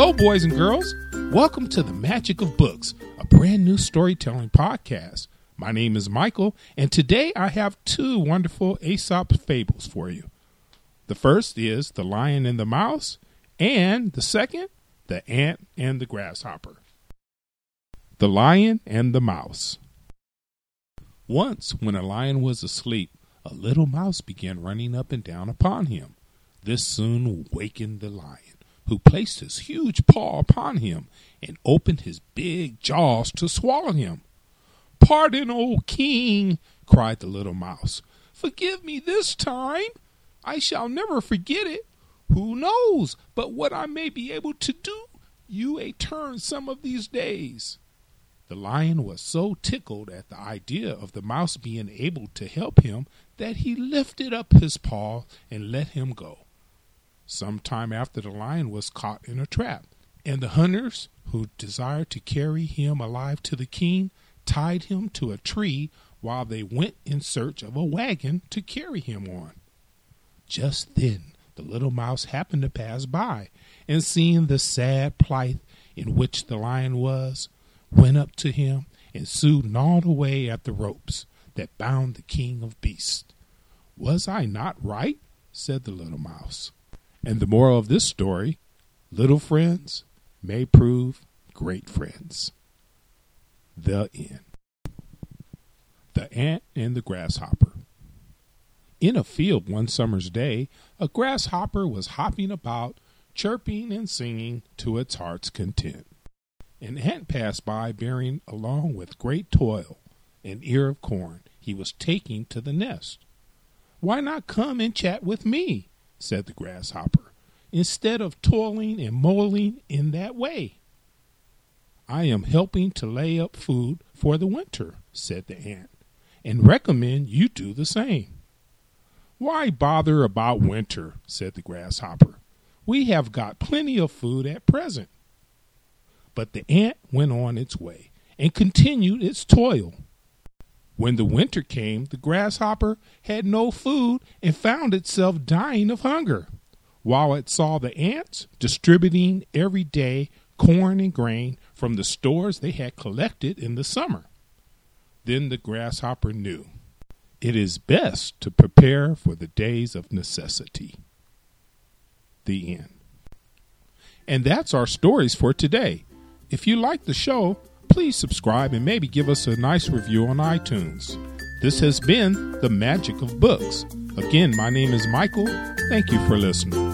Hello, boys and girls. Welcome to the Magic of Books, a brand new storytelling podcast. My name is Michael, and today I have two wonderful Aesop fables for you. The first is The Lion and the Mouse, and the second, The Ant and the Grasshopper. The Lion and the Mouse. Once, when a lion was asleep, a little mouse began running up and down upon him. This soon wakened the lion who placed his huge paw upon him and opened his big jaws to swallow him. Pardon, old king, cried the little mouse. Forgive me this time. I shall never forget it. Who knows but what I may be able to do you a turn some of these days? The lion was so tickled at the idea of the mouse being able to help him that he lifted up his paw and let him go. Some time after the lion was caught in a trap, and the hunters, who desired to carry him alive to the king, tied him to a tree while they went in search of a wagon to carry him on. Just then the little mouse happened to pass by, and seeing the sad plight in which the lion was, went up to him and soon gnawed away at the ropes that bound the king of beasts. Was I not right? said the little mouse. And the moral of this story little friends may prove great friends. The end. The Ant and the Grasshopper. In a field one summer's day, a grasshopper was hopping about, chirping and singing to its heart's content. An ant passed by bearing along with great toil an ear of corn he was taking to the nest. Why not come and chat with me? Said the grasshopper, instead of toiling and moiling in that way. I am helping to lay up food for the winter, said the ant, and recommend you do the same. Why bother about winter, said the grasshopper. We have got plenty of food at present. But the ant went on its way and continued its toil. When the winter came, the grasshopper had no food and found itself dying of hunger, while it saw the ants distributing every day corn and grain from the stores they had collected in the summer. Then the grasshopper knew it is best to prepare for the days of necessity. The end. And that's our stories for today. If you like the show, please subscribe and maybe give us a nice review on iTunes. This has been The Magic of Books. Again, my name is Michael. Thank you for listening.